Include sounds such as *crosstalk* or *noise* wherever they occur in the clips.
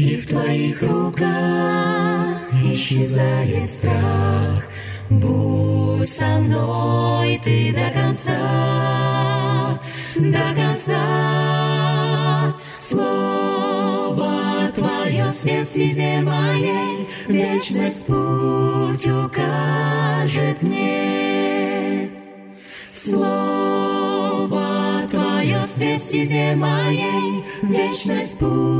И в Твоих руках исчезает страх. Будь со мной Ты до конца, до конца. Слово Твое свет в стезе моей, Вечность путь укажет мне. Слово Твое свет в стезе моей, Вечность путь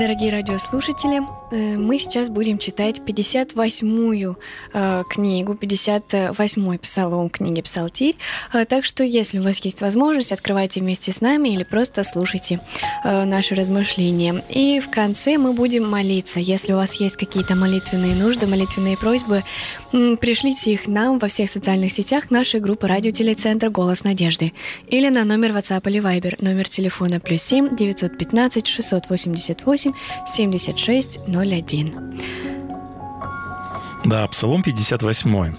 Дорогие радиослушатели, э, мы сейчас будем читать 58-ю э, книгу, 58-й псалом книги «Псалтирь». Э, Так что, если у вас есть возможность, открывайте вместе с нами или просто слушайте наши размышления. И в конце мы будем молиться. Если у вас есть какие-то молитвенные нужды, молитвенные просьбы, пришлите их нам во всех социальных сетях нашей группы радиотелецентра «Голос надежды» или на номер WhatsApp или Viber, номер телефона плюс 7 915 688 76 01. Да, Псалом 58.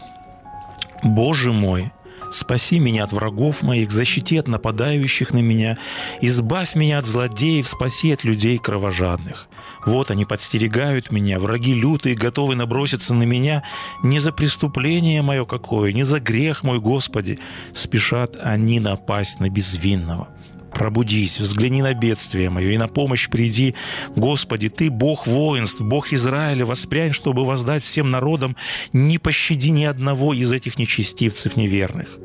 «Боже мой, спаси меня от врагов моих, защити от нападающих на меня, избавь меня от злодеев, спаси от людей кровожадных. Вот они подстерегают меня, враги лютые, готовы наброситься на меня. Не за преступление мое какое, не за грех мой, Господи, спешат они напасть на безвинного. Пробудись, взгляни на бедствие мое и на помощь приди. Господи, Ты Бог воинств, Бог Израиля, воспрянь, чтобы воздать всем народам, не пощади ни одного из этих нечестивцев неверных.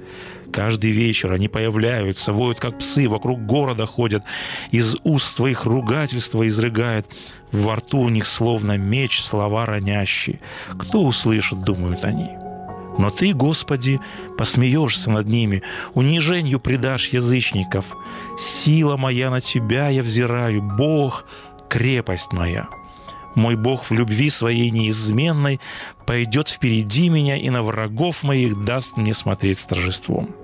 Каждый вечер они появляются, воют, как псы, вокруг города ходят, из уст твоих ругательства изрыгает, во рту у них словно меч слова ронящие. Кто услышит, думают они. Но ты, Господи, посмеешься над ними, унижению предашь язычников. Сила моя на Тебя я взираю, Бог, крепость моя. Мой Бог в любви своей неизменной пойдет впереди меня и на врагов моих даст мне смотреть с торжеством.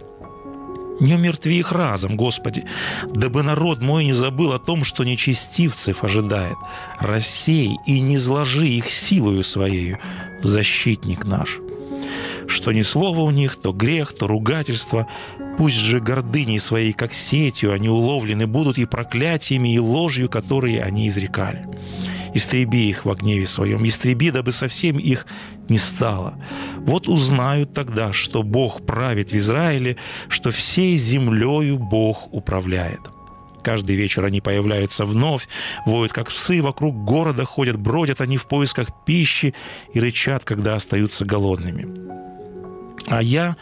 Не умертви их разом, Господи, дабы народ мой не забыл о том, что нечестивцев ожидает. Рассей и не зложи их силою своею, защитник наш что ни слова у них, то грех, то ругательство. Пусть же гордыней своей, как сетью, они уловлены будут и проклятиями, и ложью, которые они изрекали. Истреби их во гневе своем, истреби, дабы совсем их не стало. Вот узнают тогда, что Бог правит в Израиле, что всей землею Бог управляет. Каждый вечер они появляются вновь, воют, как псы, вокруг города ходят, бродят они в поисках пищи и рычат, когда остаются голодными. А я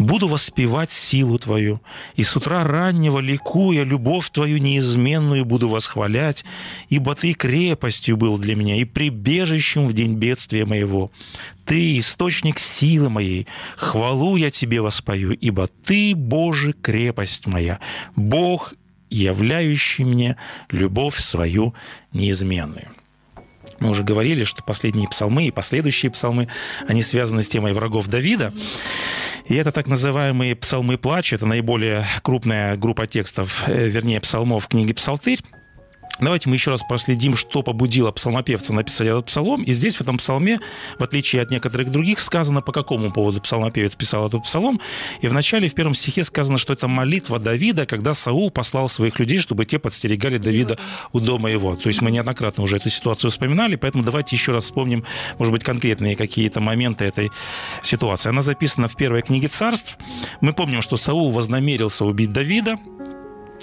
буду воспевать силу Твою, и с утра раннего, ликуя, любовь Твою неизменную буду восхвалять, ибо Ты крепостью был для меня и прибежищем в день бедствия моего. Ты – источник силы моей, хвалу я Тебе воспою, ибо Ты, Боже, крепость моя, Бог, являющий мне любовь свою неизменную. Мы уже говорили, что последние псалмы и последующие псалмы, они связаны с темой врагов Давида. И это так называемые псалмы плача, это наиболее крупная группа текстов, э, вернее, псалмов книги «Псалтырь». Давайте мы еще раз проследим, что побудило псалмопевца написать этот псалом. И здесь, в этом псалме, в отличие от некоторых других, сказано, по какому поводу псалмопевец писал этот псалом. И в начале, в первом стихе сказано, что это молитва Давида, когда Саул послал своих людей, чтобы те подстерегали Давида у дома его. То есть мы неоднократно уже эту ситуацию вспоминали, поэтому давайте еще раз вспомним, может быть, конкретные какие-то моменты этой ситуации. Она записана в первой книге царств. Мы помним, что Саул вознамерился убить Давида,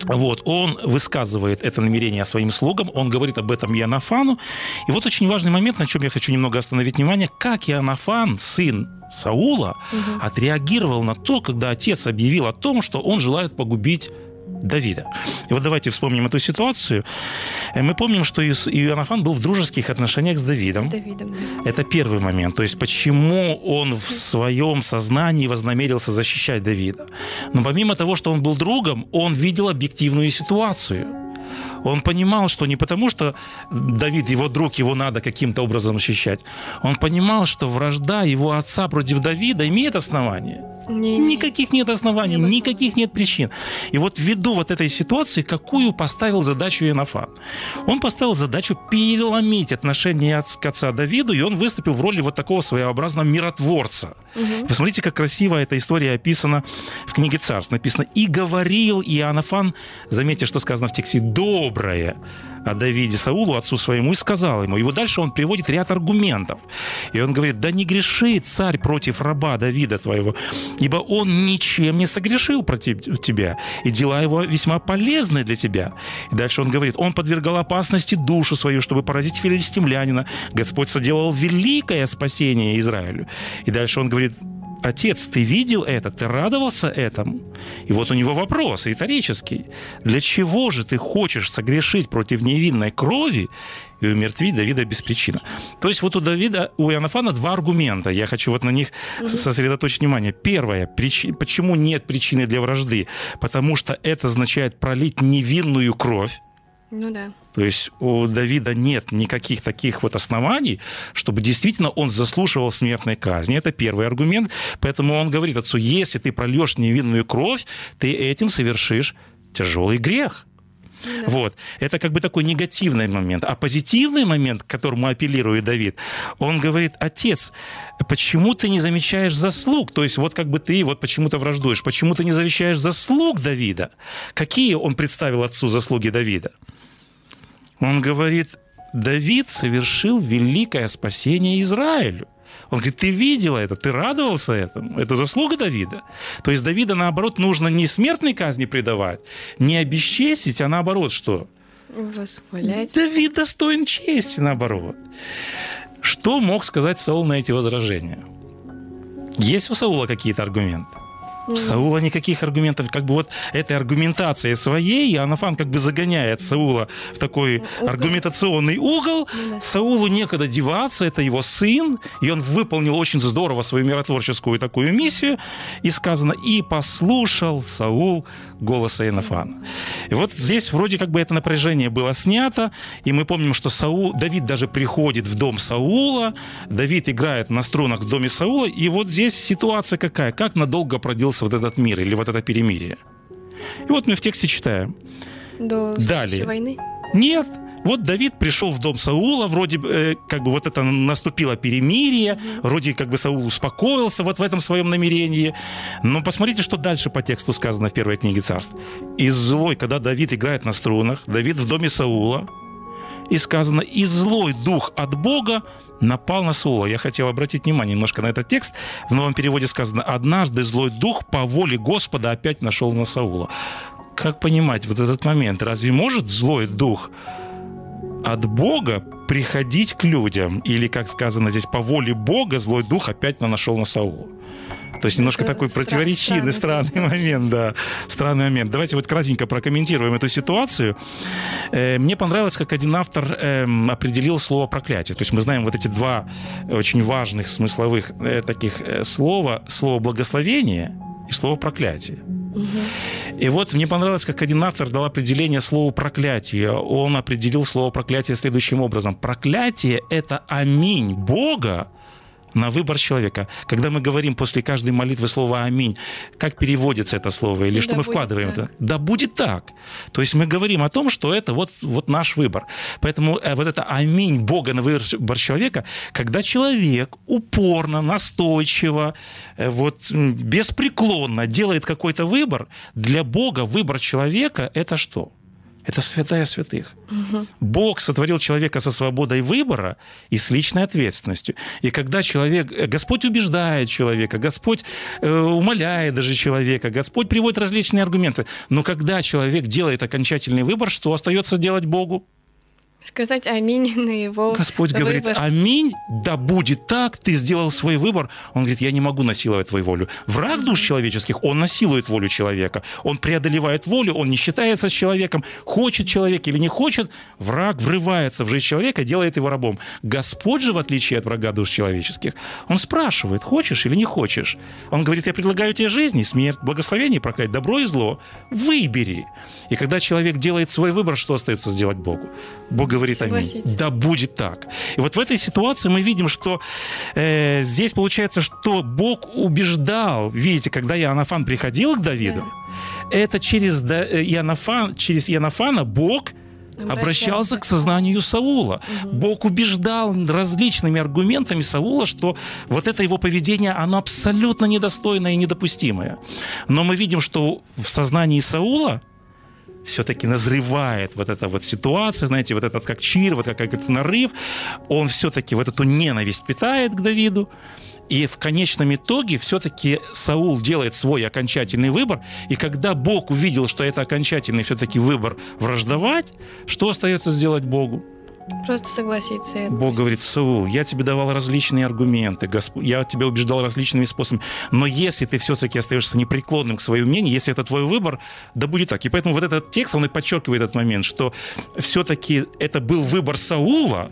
вот, он высказывает это намерение своим слугам, он говорит об этом Иоаннафану. И вот очень важный момент, на чем я хочу немного остановить внимание, как Иоаннафан, сын Саула, угу. отреагировал на то, когда отец объявил о том, что он желает погубить Давида. И вот давайте вспомним эту ситуацию. Э, мы помним, что Иоаннафан был в дружеских отношениях с Давидом. С Давидом да. Это первый момент. То есть почему он в своем сознании вознамерился защищать Давида. Но помимо того, что он был другом, он видел объективную ситуацию. Он понимал, что не потому, что Давид его друг, его надо каким-то образом защищать. Он понимал, что вражда его отца против Давида имеет основание – не, никаких нет оснований, не никаких нет причин. И вот ввиду вот этой ситуации, какую поставил задачу Иоаннафан? Он поставил задачу переломить отношение от, к отца Давиду, и он выступил в роли вот такого своеобразного миротворца. Угу. Посмотрите, как красиво эта история описана в книге Царств. Написано «И говорил Иоаннафан», заметьте, что сказано в тексте, «доброе Давиде Саулу, отцу своему, и сказал ему. И вот дальше он приводит ряд аргументов. И он говорит, да не греши царь против раба Давида твоего, ибо он ничем не согрешил против тебя, и дела его весьма полезны для тебя. И дальше он говорит, он подвергал опасности душу свою, чтобы поразить филистимлянина. Господь соделал великое спасение Израилю. И дальше он говорит, Отец, ты видел это? Ты радовался этому? И вот у него вопрос риторический. Для чего же ты хочешь согрешить против невинной крови и умертвить Давида без причины? То есть вот у Давида, у Иоаннафана два аргумента. Я хочу вот на них сосредоточить внимание. Первое. Причи... Почему нет причины для вражды? Потому что это означает пролить невинную кровь. Ну да. То есть у Давида нет никаких таких вот оснований, чтобы действительно он заслуживал смертной казни. Это первый аргумент. Поэтому он говорит отцу, если ты прольешь невинную кровь, ты этим совершишь тяжелый грех. Да. Вот. Это как бы такой негативный момент. А позитивный момент, к которому апеллирует Давид, он говорит, отец, почему ты не замечаешь заслуг? То есть вот как бы ты вот почему-то враждуешь. Почему ты не замечаешь заслуг Давида? Какие он представил отцу заслуги Давида? Он говорит, Давид совершил великое спасение Израилю. Он говорит, ты видела это, ты радовался этому. Это заслуга Давида. То есть Давида, наоборот, нужно не смертной казни предавать, не обесчестить, а наоборот что? Восхвалять. Давид достоин чести, наоборот. Что мог сказать Саул на эти возражения? Есть у Саула какие-то аргументы? Саула никаких аргументов, как бы вот этой аргументацией своей, Анафан как бы загоняет Саула в такой угол. аргументационный угол. Да. Саулу некогда деваться, это его сын, и он выполнил очень здорово свою миротворческую такую миссию, и сказано, и послушал Саул голоса Инофана. И вот здесь вроде как бы это напряжение было снято, и мы помним, что Саул, Давид даже приходит в дом Саула, Давид играет на струнах в доме Саула, и вот здесь ситуация какая? Как надолго продлился вот этот мир или вот это перемирие? И вот мы в тексте читаем. До Далее. войны? Нет, вот Давид пришел в дом Саула, вроде э, как бы вот это наступило перемирие, mm-hmm. вроде как бы Саул успокоился вот в этом своем намерении. Но посмотрите, что дальше по тексту сказано в первой книге царств. И злой, когда Давид играет на струнах, Давид в доме Саула, и сказано, и злой дух от Бога напал на Саула. Я хотел обратить внимание немножко на этот текст. В новом переводе сказано, однажды злой дух по воле Господа опять нашел на Саула. Как понимать вот этот момент? Разве может злой дух от Бога приходить к людям. Или, как сказано здесь, по воле Бога злой дух опять нашел на Саула. То есть немножко Это такой противоречивый, странный, странный момент, да, странный момент. Давайте вот кратенько прокомментируем эту ситуацию. Э, мне понравилось, как один автор эм, определил слово проклятие. То есть мы знаем вот эти два очень важных смысловых э, таких э, слова, слово благословение и слово проклятие. И вот мне понравилось, как один автор дал определение слову проклятие. Он определил слово проклятие следующим образом. Проклятие – это аминь Бога на выбор человека. Когда мы говорим после каждой молитвы слово «Аминь», как переводится это слово или Да что мы вкладываем так. это? Да будет так. То есть мы говорим о том, что это вот, вот наш выбор. Поэтому э, вот это «Аминь» Бога на выбор человека, когда человек упорно, настойчиво, э, вот беспреклонно делает какой-то выбор, для Бога выбор человека – это что? Это святая святых. Бог сотворил человека со свободой выбора и с личной ответственностью. И когда человек, э, Господь убеждает человека, Господь э, умоляет даже человека, Господь приводит различные аргументы. Но когда человек делает окончательный выбор, что остается делать Богу? Сказать аминь *laughs* на его Господь говорит, выбор. аминь, да будет так, ты сделал свой выбор. Он говорит, я не могу насиловать твою волю. Враг душ человеческих, он насилует волю человека. Он преодолевает волю, он не считается с человеком. Хочет человек или не хочет, враг врывается в жизнь человека, делает его рабом. Господь же, в отличие от врага душ человеческих, он спрашивает, хочешь или не хочешь. Он говорит, я предлагаю тебе жизнь и смерть, благословение и проклятие, добро и зло. Выбери. И когда человек делает свой выбор, что остается сделать Богу? Бог говорит аминь. Согласитесь. Да будет так. И вот в этой ситуации мы видим, что э, здесь получается, что Бог убеждал. Видите, когда Иоаннафан приходил к Давиду, это через, Да- э, Иоаннафан, через Иоаннафана Бог обращался к сознанию Саула. Бог убеждал различными аргументами Саула, что вот это его поведение, оно абсолютно недостойное и недопустимое. Но мы видим, что в сознании Саула все-таки назревает вот эта вот ситуация, знаете, вот этот как чир, вот как этот нарыв, он все-таки вот эту ненависть питает к Давиду, и в конечном итоге все-таки Саул делает свой окончательный выбор, и когда Бог увидел, что это окончательный все-таки выбор враждовать, что остается сделать Богу? Просто согласиться. Бог отпустить. говорит, Саул, я тебе давал различные аргументы, Госп- я тебя убеждал различными способами, но если ты все-таки остаешься непреклонным к своему мнению, если это твой выбор, да будет так. И поэтому вот этот текст, он и подчеркивает этот момент, что все-таки это был выбор Саула,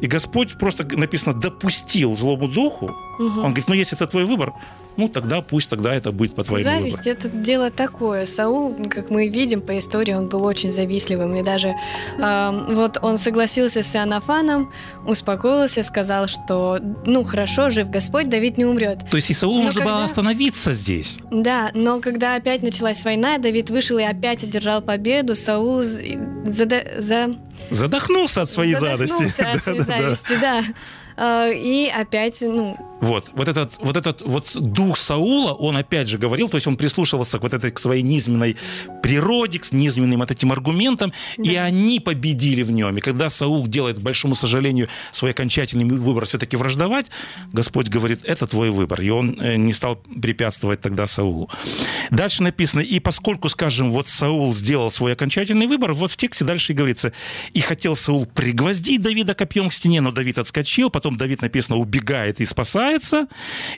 и Господь просто, написано, допустил злому духу. Он говорит, ну если это твой выбор, ну тогда пусть тогда это будет по твоему Зависть выбору. это дело такое. Саул, как мы видим по истории, он был очень завистливым. И даже э, вот он согласился с Иоаннафаном, успокоился, сказал, что ну хорошо, жив Господь, Давид не умрет. То есть и Саулу Но нужно было когда- остановиться здесь. Да, но когда опять началась война, Давид вышел и опять одержал победу, Саул зада- за... Задохнулся от своей задохнулся зависти. от своей *laughs* зависти, да. Э, И опять, ну, Вот, вот этот, вот этот вот дух Саула, он опять же говорил, то есть он прислушивался к вот этой к своей низменной природе, к низменным вот этим аргументам, и они победили в нем. И когда Саул делает, к большому сожалению, свой окончательный выбор все-таки враждовать, Господь говорит, это твой выбор. И он э, не стал препятствовать тогда Саулу. Дальше написано, и поскольку, скажем, вот Саул сделал свой окончательный выбор, вот в тексте дальше и говорится, и хотел Саул пригвоздить Давида копьем к стене, но Давид отскочил, потом Давид, написано, убегает и спасается.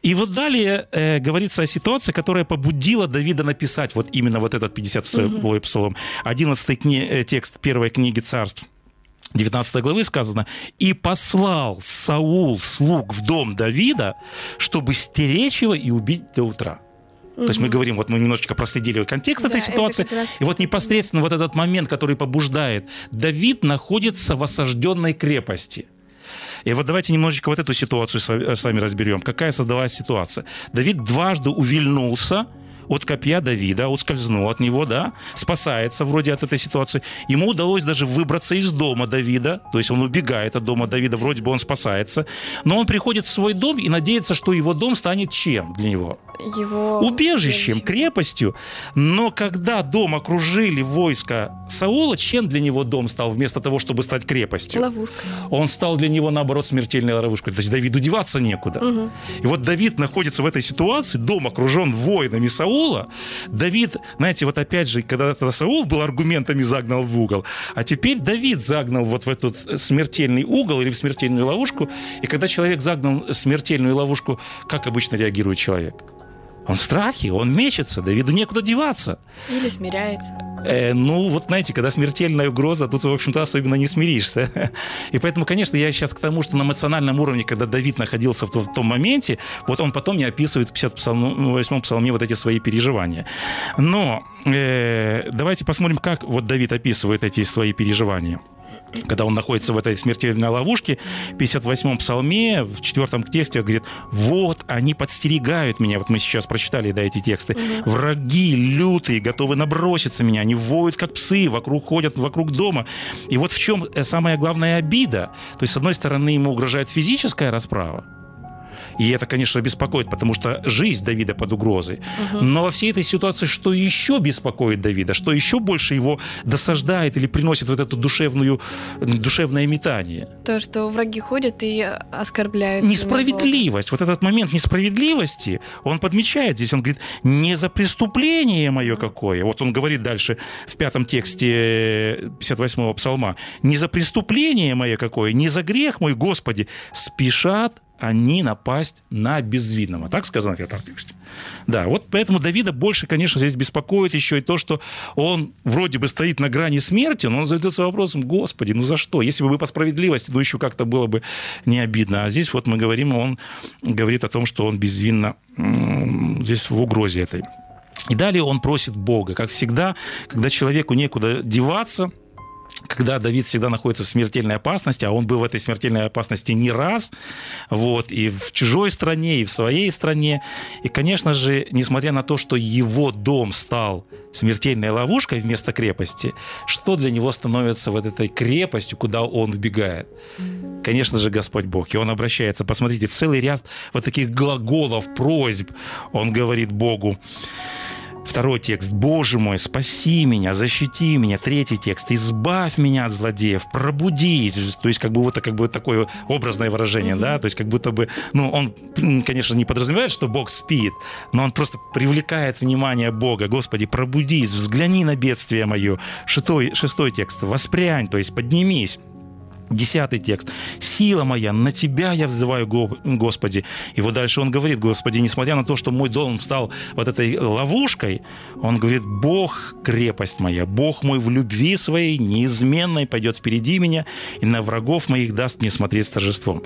И вот далее э, говорится о ситуации, которая побудила Давида написать вот именно вот этот 52-й псалом. 11 кни- э, текст первой книги царств. 19 главы сказано, «И послал Саул слуг в дом Давида, чтобы стеречь его и убить до утра». То есть мы говорим, вот мы немножечко проследили контекст Да, этой это ситуации, раз и вот непосредственно вот этот момент, который побуждает, Давид находится в осажденной крепости. И вот давайте немножечко вот эту ситуацию вами- с вами разберем. Какая создалась ситуация? Давид дважды увильнулся от копья Давида, ускользнул от него, да, спасается вроде от этой ситуации. Ему удалось даже выбраться из дома Давида, то есть он убегает от дома Давида, вроде бы он спасается, но он приходит в свой дом и надеется, что его дом станет чем для него? Его... убежищем, крепостью. Но когда дом окружили войска Саула, чем для него дом стал вместо того, чтобы стать крепостью? Ловушка. Он стал для него, наоборот, смертельной ловушкой. То есть Давиду деваться некуда. Мгм. И вот Давид находится в этой ситуации, дом окружен воинами Саула. Давид, знаете, вот опять же, когда Саул был аргументами загнал в угол, а теперь Давид загнал вот в этот смертельный угол или в смертельную ловушку. И когда человек загнал в смертельную ловушку, как обычно реагирует человек? Он в страхе, он мечется, Давиду некуда деваться. Или смиряется. Э, ну, вот знаете, когда смертельная угроза, тут, в общем-то, особенно не смиришься. *laughs* И поэтому, конечно, я сейчас к тому, что на эмоциональном уровне, когда Давид находился в, в том моменте, вот он потом не описывает в 58-м псалме вот эти свои переживания. Но э, давайте посмотрим, как вот Давид описывает эти свои переживания. Когда он находится в этой смертельной ловушке, в 58-м псалме, в четвертом тексте говорит, вот они подстерегают меня, вот мы сейчас прочитали, да, эти тексты, враги лютые, готовы наброситься меня, они воют, как псы, вокруг ходят, вокруг дома. И вот в чем э, самая главная обида. То есть, с одной стороны, ему угрожает физическая расправа, и это, конечно, беспокоит, потому что жизнь Давида под угрозой. Угу. Но во всей этой ситуации, что еще беспокоит Давида, что еще больше его досаждает или приносит вот эту душевную, душевное метание? То, что враги ходят и оскорбляют. Несправедливость. Вот этот момент несправедливости, он подмечает здесь. Он говорит, не за преступление мое какое. Вот он говорит дальше в пятом тексте 58-го псалма. Не за преступление мое какое, не за грех мой, Господи, спешат они напасть на безвидного. Так сказано в тексте. Да, вот поэтому Давида больше, конечно, здесь беспокоит еще и то, что он вроде бы стоит на грани смерти, но он задается вопросом, господи, ну за что? Если бы по справедливости, ну еще как-то было бы не обидно. А здесь вот мы говорим, он говорит о том, что он безвинно здесь в угрозе этой. И далее он просит Бога, как всегда, когда человеку некуда деваться, когда Давид всегда находится в смертельной опасности, а он был в этой смертельной опасности не раз, вот, и в чужой стране, и в своей стране. И, конечно же, несмотря на то, что его дом стал смертельной ловушкой вместо крепости, что для него становится вот этой крепостью, куда он вбегает? Конечно же, Господь Бог. И он обращается, посмотрите, целый ряд вот таких глаголов, просьб. Он говорит Богу, Второй текст. «Боже мой, спаси меня, защити меня». Третий текст. «Избавь меня от злодеев, пробудись». То есть как бы вот как бы такое образное выражение, mm-hmm. да, то есть как будто бы, ну, он, конечно, не подразумевает, что Бог спит, но он просто привлекает внимание Бога. «Господи, пробудись, взгляни на бедствие мое». Шестой, шестой текст. «Воспрянь», то есть поднимись. Десятый текст. «Сила моя, на Тебя я взываю, Господи». И вот дальше он говорит, Господи, несмотря на то, что мой дом стал вот этой ловушкой, он говорит, Бог – крепость моя, Бог мой в любви своей неизменной пойдет впереди меня и на врагов моих даст мне смотреть с торжеством.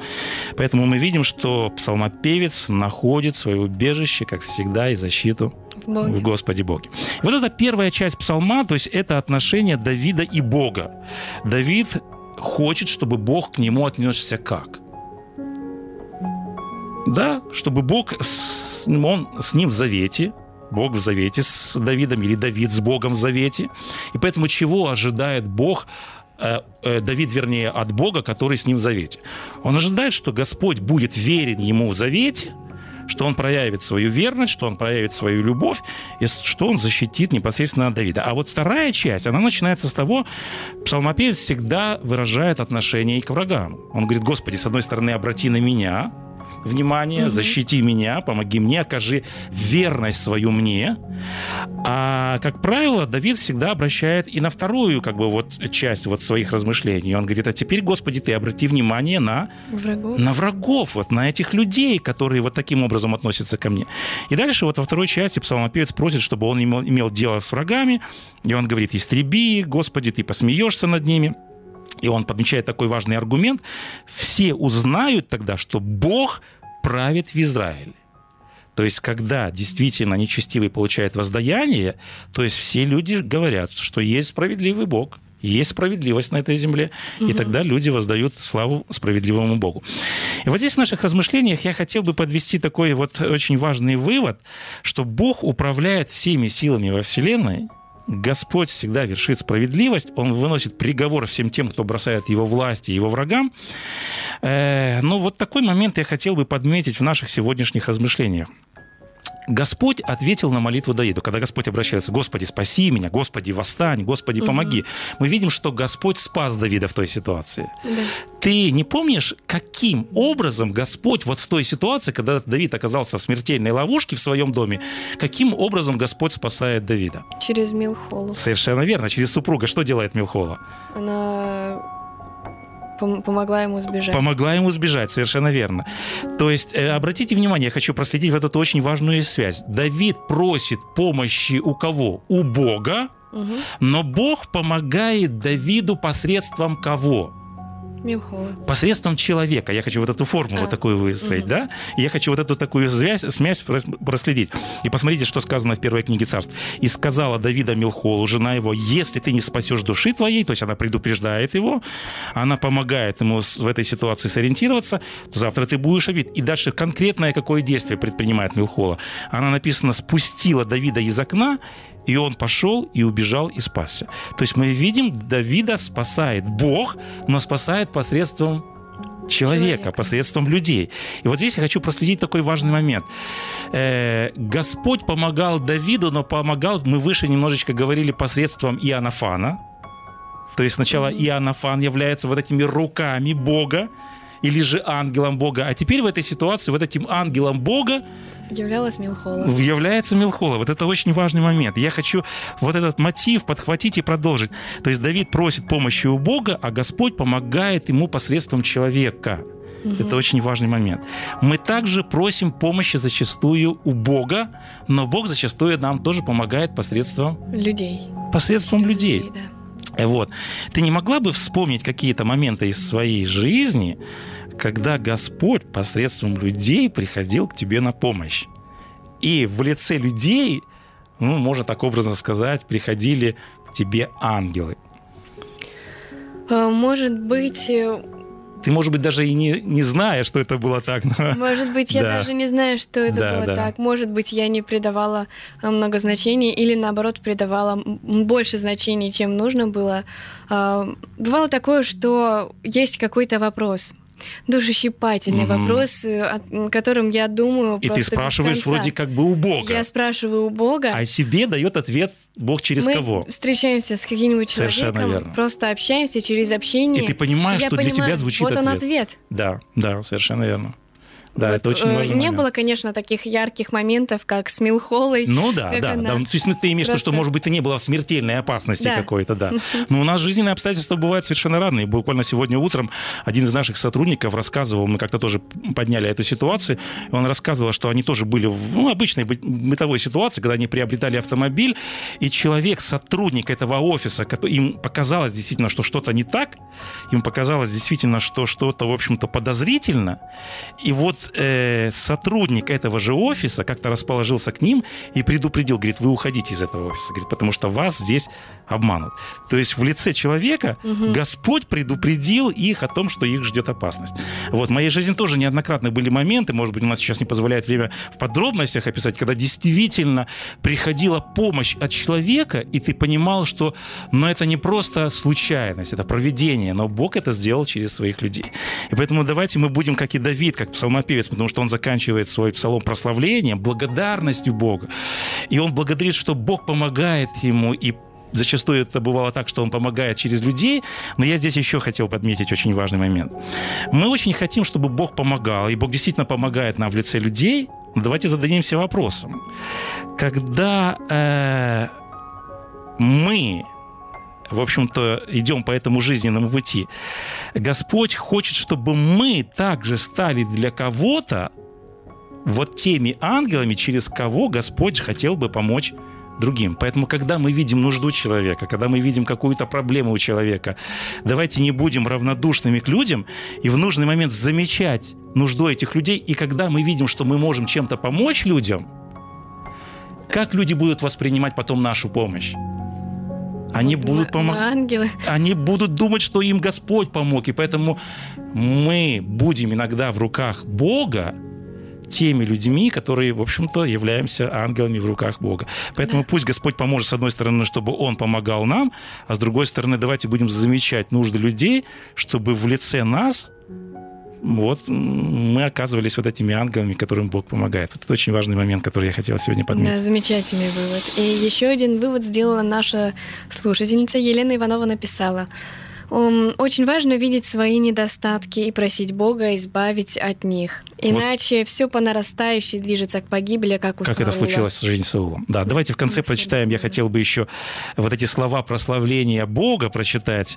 Поэтому мы видим, что псалмопевец находит свое убежище, как всегда, и защиту в, Боге. в Господе Боге. Вот это первая часть псалма, то есть это отношение Давида и Бога. Давид хочет, чтобы Бог к нему отнесся как? Да, чтобы Бог, он с ним в завете, Бог в завете с Давидом, или Давид с Богом в завете. И поэтому чего ожидает Бог э, э, Давид, вернее, от Бога, который с ним в завете. Он ожидает, что Господь будет верен ему в завете, что он проявит свою верность, что он проявит свою любовь, и что он защитит непосредственно Давида. А вот вторая часть, она начинается с того, псалмопевец всегда выражает отношение и к врагам. Он говорит, Господи, с одной стороны, обрати на меня, внимание, угу. защити меня, помоги мне, окажи верность свою мне. А, как правило, Давид всегда обращает и на вторую, как бы, вот часть вот своих размышлений. Он говорит, а теперь, Господи, ты обрати внимание на врагов, на врагов вот на этих людей, которые вот таким образом относятся ко мне. И дальше вот во второй части псалмопевец просит, чтобы он имел, имел дело с врагами, и он говорит, истреби, Господи, ты посмеешься над ними. И он подмечает такой важный аргумент. Все узнают тогда, что Бог правит в Израиле. То есть, когда действительно нечестивый получает воздаяние, то есть все люди говорят, что есть справедливый Бог, есть справедливость на этой земле, угу. и тогда люди воздают славу справедливому Богу. И вот здесь в наших размышлениях я хотел бы подвести такой вот очень важный вывод, что Бог управляет всеми силами во Вселенной, Господь всегда вершит справедливость, Он выносит приговор всем тем, кто бросает Его власти Его врагам. Э, но вот такой момент я хотел бы подметить в наших сегодняшних размышлениях. Господь ответил на молитву Давида. Когда Господь обращается, Господи, спаси меня, Господи, восстань, Господи, помоги. Угу. Мы видим, что Господь спас Давида в той ситуации. Да. Ты не помнишь, каким образом Господь вот в той ситуации, когда Давид оказался в смертельной ловушке в своем доме, каким образом Господь спасает Давида? Через Милхолу. Совершенно верно, через супруга. Что делает Милхола? Она Помогла ему сбежать. Помогла ему сбежать, совершенно верно. То есть, э, обратите внимание, я хочу проследить в эту очень важную связь. Давид просит помощи у кого? У Бога, угу. но Бог помогает Давиду посредством кого? Милхола. Посредством человека. Я хочу вот эту формулу А. такую выстроить, Мгм. да? И я хочу вот эту такую связь, смесь прос- проследить. И посмотрите, что сказано в первой книге царств. «И сказала Давида Милхолу, жена его, если ты не спасешь души твоей, то есть она предупреждает его, она помогает ему в этой ситуации сориентироваться, то завтра ты будешь обид. И дальше конкретное какое действие предпринимает Милхола. Она написано, спустила Давида из окна, и он пошел и убежал и спасся. То есть мы видим, Давида спасает Бог, но спасает посредством человека, Человека. посредством людей. И вот здесь я хочу проследить такой важный момент. Э, Господь помогал Давиду, но помогал, мы выше немножечко говорили, посредством Иоаннафана. То есть сначала Иоаннафан является вот этими руками Бога, или же ангелом Бога. А теперь в этой ситуации вот этим ангелом Бога Являлась Милхола. является Милхола. Вот это очень важный момент. Я хочу вот этот мотив подхватить и продолжить. То есть Давид просит помощи у Бога, а Господь помогает ему посредством человека. Это очень важный момент. Мы также просим помощи зачастую у Бога, но Бог зачастую нам тоже помогает посредством, Людей. посредством людей. да. Вот. Ты не могла бы вспомнить какие-то моменты из своей жизни, когда Господь посредством людей приходил к тебе на помощь? И в лице людей, ну, можно так образно сказать, приходили к тебе ангелы. А, Может быть, э, Ты, может быть, даже и не, не зная, что это было так, но *laughs* может быть, я *laughs* Да. даже не знаю, что это Да, было да. так. Может быть, я не придавала а, много значений или наоборот придавала больше значений, чем нужно было. Бывало такое, что есть какой-то вопрос душещипательный Мгм. вопрос, э, о котором я думаю и ты спрашиваешь вроде как бы у Бога. Я спрашиваю у Бога. А себе дает ответ Бог через мы кого? встречаемся с каким-нибудь Совершенно человеком, верно. просто общаемся через общение. И ты понимаешь, я что для понимаю, тебя звучит вот он ответ. ответ. Да, да, совершенно верно. Да, это очень э, важный Не момент. было, конечно, таких ярких моментов, как с Милхолой. Ну да, да, она да. То есть ты имеешь в виду, что, просто- может быть, ты не была в смертельной опасности Да. какой-то, да. *laughs* Но у нас жизненные обстоятельства бывают совершенно разные. Буквально сегодня утром один из наших сотрудников рассказывал, мы как-то тоже подняли эту ситуацию, и он рассказывал, что они тоже были в ну, обычной бы- бытовой ситуации, когда они приобретали автомобиль, и человек, сотрудник этого офиса, им показалось действительно, что что-то не так, им показалось действительно, что что-то, в общем-то, подозрительно, и вот э, сотрудник этого же офиса как-то расположился к ним и предупредил, говорит, вы уходите из этого офиса, говорит, потому что вас здесь обманут. То есть в лице человека Господь предупредил их о том, что их ждет опасность. Вот в моей жизни тоже неоднократно были моменты, может быть, у нас сейчас не позволяет время в подробностях описать, когда действительно приходила помощь от человека, и ты понимал, что ну, это не просто случайность, это проведение, но Бог это сделал через своих людей. И поэтому давайте мы будем, как и Давид, как псалмопевец, потому что он заканчивает свой псалом прославлением, благодарностью Бога. И он благодарит, что Бог помогает ему, и зачастую это бывало так, что он помогает через людей, но я здесь еще хотел подметить очень важный момент. Мы очень хотим, чтобы Бог помогал, и Бог действительно помогает нам в лице людей, но давайте зададимся вопросом. Когда э, мы в общем-то, идем по этому жизненному пути. Господь хочет, чтобы мы также стали для кого-то вот теми ангелами, через кого Господь хотел бы помочь другим. Поэтому, когда мы видим нужду человека, когда мы видим какую-то проблему у человека, давайте не будем равнодушными к людям и в нужный момент замечать нужду этих людей. И когда мы видим, что мы можем чем-то помочь людям, как люди будут воспринимать потом нашу помощь? Они будут помогать они будут думать, что им Господь помог. И поэтому мы будем иногда в руках Бога теми людьми, которые, в общем-то, являемся ангелами в руках Бога. Поэтому Да. пусть Господь поможет, с одной стороны, чтобы Он помогал нам, а с другой стороны, давайте будем замечать нужды людей, чтобы в лице нас вот мы оказывались вот этими ангелами, которым Бог помогает. Вот это очень важный момент, который я хотел сегодня Да, подметить. замечательный вывод. И еще один вывод сделала наша слушательница Елена Иванова написала. «Ум, Очень важно видеть свои недостатки и просить Бога избавить от них. Иначе все по нарастающей движется к погибели, как у Как это Саула». случилось в жизни Саула. Да, давайте в конце Ну, прочитаем. Я хотел бы еще вот эти слова прославления Бога прочитать.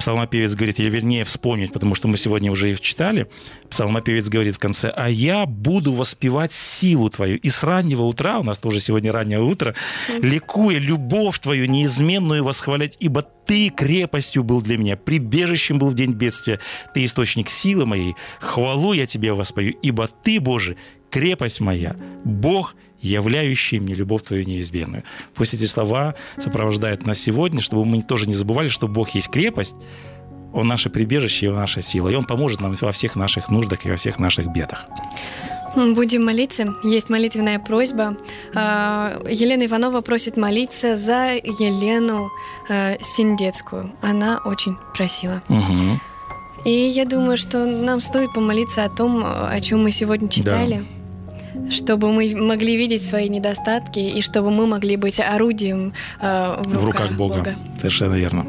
Псалмопевец говорит, или вернее вспомнить, потому что мы сегодня уже их читали. Псалмопевец говорит в конце, «А я буду воспевать силу Твою». И с раннего утра, у нас тоже сегодня раннее утро, ликуя любовь Твою неизменную восхвалять, ибо Ты крепостью был для меня, прибежищем был в день бедствия. Ты источник силы моей. Хвалу я тебе воспою, ибо Ты, Боже, крепость моя, Бог, являющий мне любовь Твою неизбежную. Пусть эти слова сопровождают нас сегодня, чтобы мы тоже не забывали, что Бог есть крепость, Он наше прибежище и наша сила. И Он поможет нам во всех наших нуждах и во всех наших бедах. Будем молиться. Есть молитвенная просьба. А, Елена Иванова просит молиться за Елену э, Синдецкую. Она очень просила. Угу. И я думаю, что нам стоит помолиться о том, о чем мы сегодня читали. Чтобы мы могли видеть свои недостатки и чтобы мы могли быть орудием э, в, руках в руках Бога. Бога. Совершенно верно.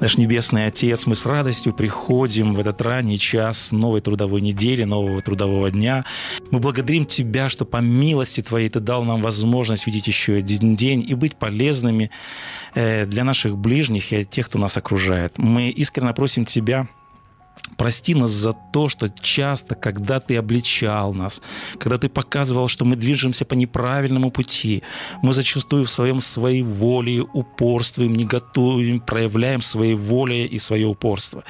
Наш Небесный Отец, мы с радостью приходим в этот ранний час новой трудовой недели, нового трудового дня. Мы благодарим Тебя, что по милости Твоей Ты дал нам возможность видеть еще один день и быть полезными э, для наших ближних и тех, кто нас окружает. Мы искренне просим Тебя, Прости нас за то, что часто, когда ты обличал нас, когда ты показывал, что мы движемся по неправильному пути, мы зачастую в своем своей воле упорствуем, не готовим, проявляем своей воле и свое упорство.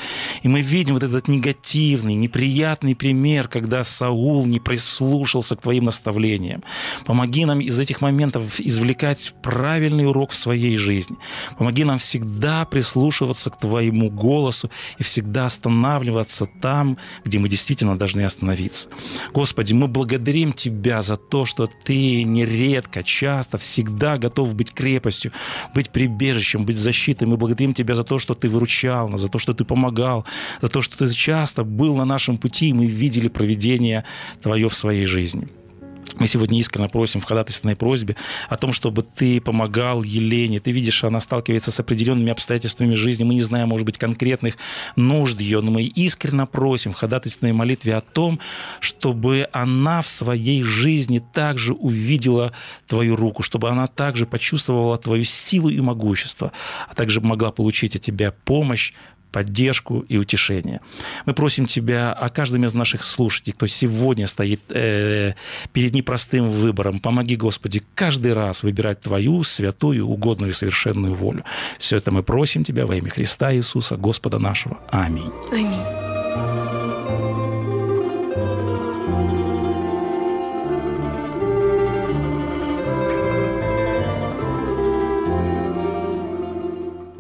И мы видим вот этот негативный, неприятный пример, когда Саул не прислушался к твоим наставлениям. Помоги нам из этих моментов извлекать правильный урок в своей жизни. Помоги нам всегда прислушиваться к твоему голосу и всегда останавливаться останавливаться там, где мы действительно должны остановиться. Господи, мы благодарим Тебя за то, что Ты нередко, часто, всегда готов быть крепостью, быть прибежищем, быть защитой. Мы благодарим Тебя за то, что Ты выручал нас, за то, что Ты помогал, за то, что Ты часто был на нашем пути, и мы видели проведение Твое в своей жизни. Мы сегодня искренне просим в ходатайственной просьбе о том, чтобы ты помогал Елене. Ты видишь, она сталкивается с определенными обстоятельствами жизни. Мы не знаем, может быть, конкретных нужд ее, но мы искренне просим в ходатайственной молитве о том, чтобы она в своей жизни также увидела твою руку, чтобы она также почувствовала твою силу и могущество, а также могла получить от тебя помощь, поддержку и утешение. Мы просим Тебя о каждом из наших слушателей, кто сегодня стоит э, перед непростым выбором. Помоги, Господи, каждый раз выбирать Твою святую, угодную и совершенную волю. Все это мы просим Тебя во имя Христа Иисуса, Господа нашего. Аминь. Аминь.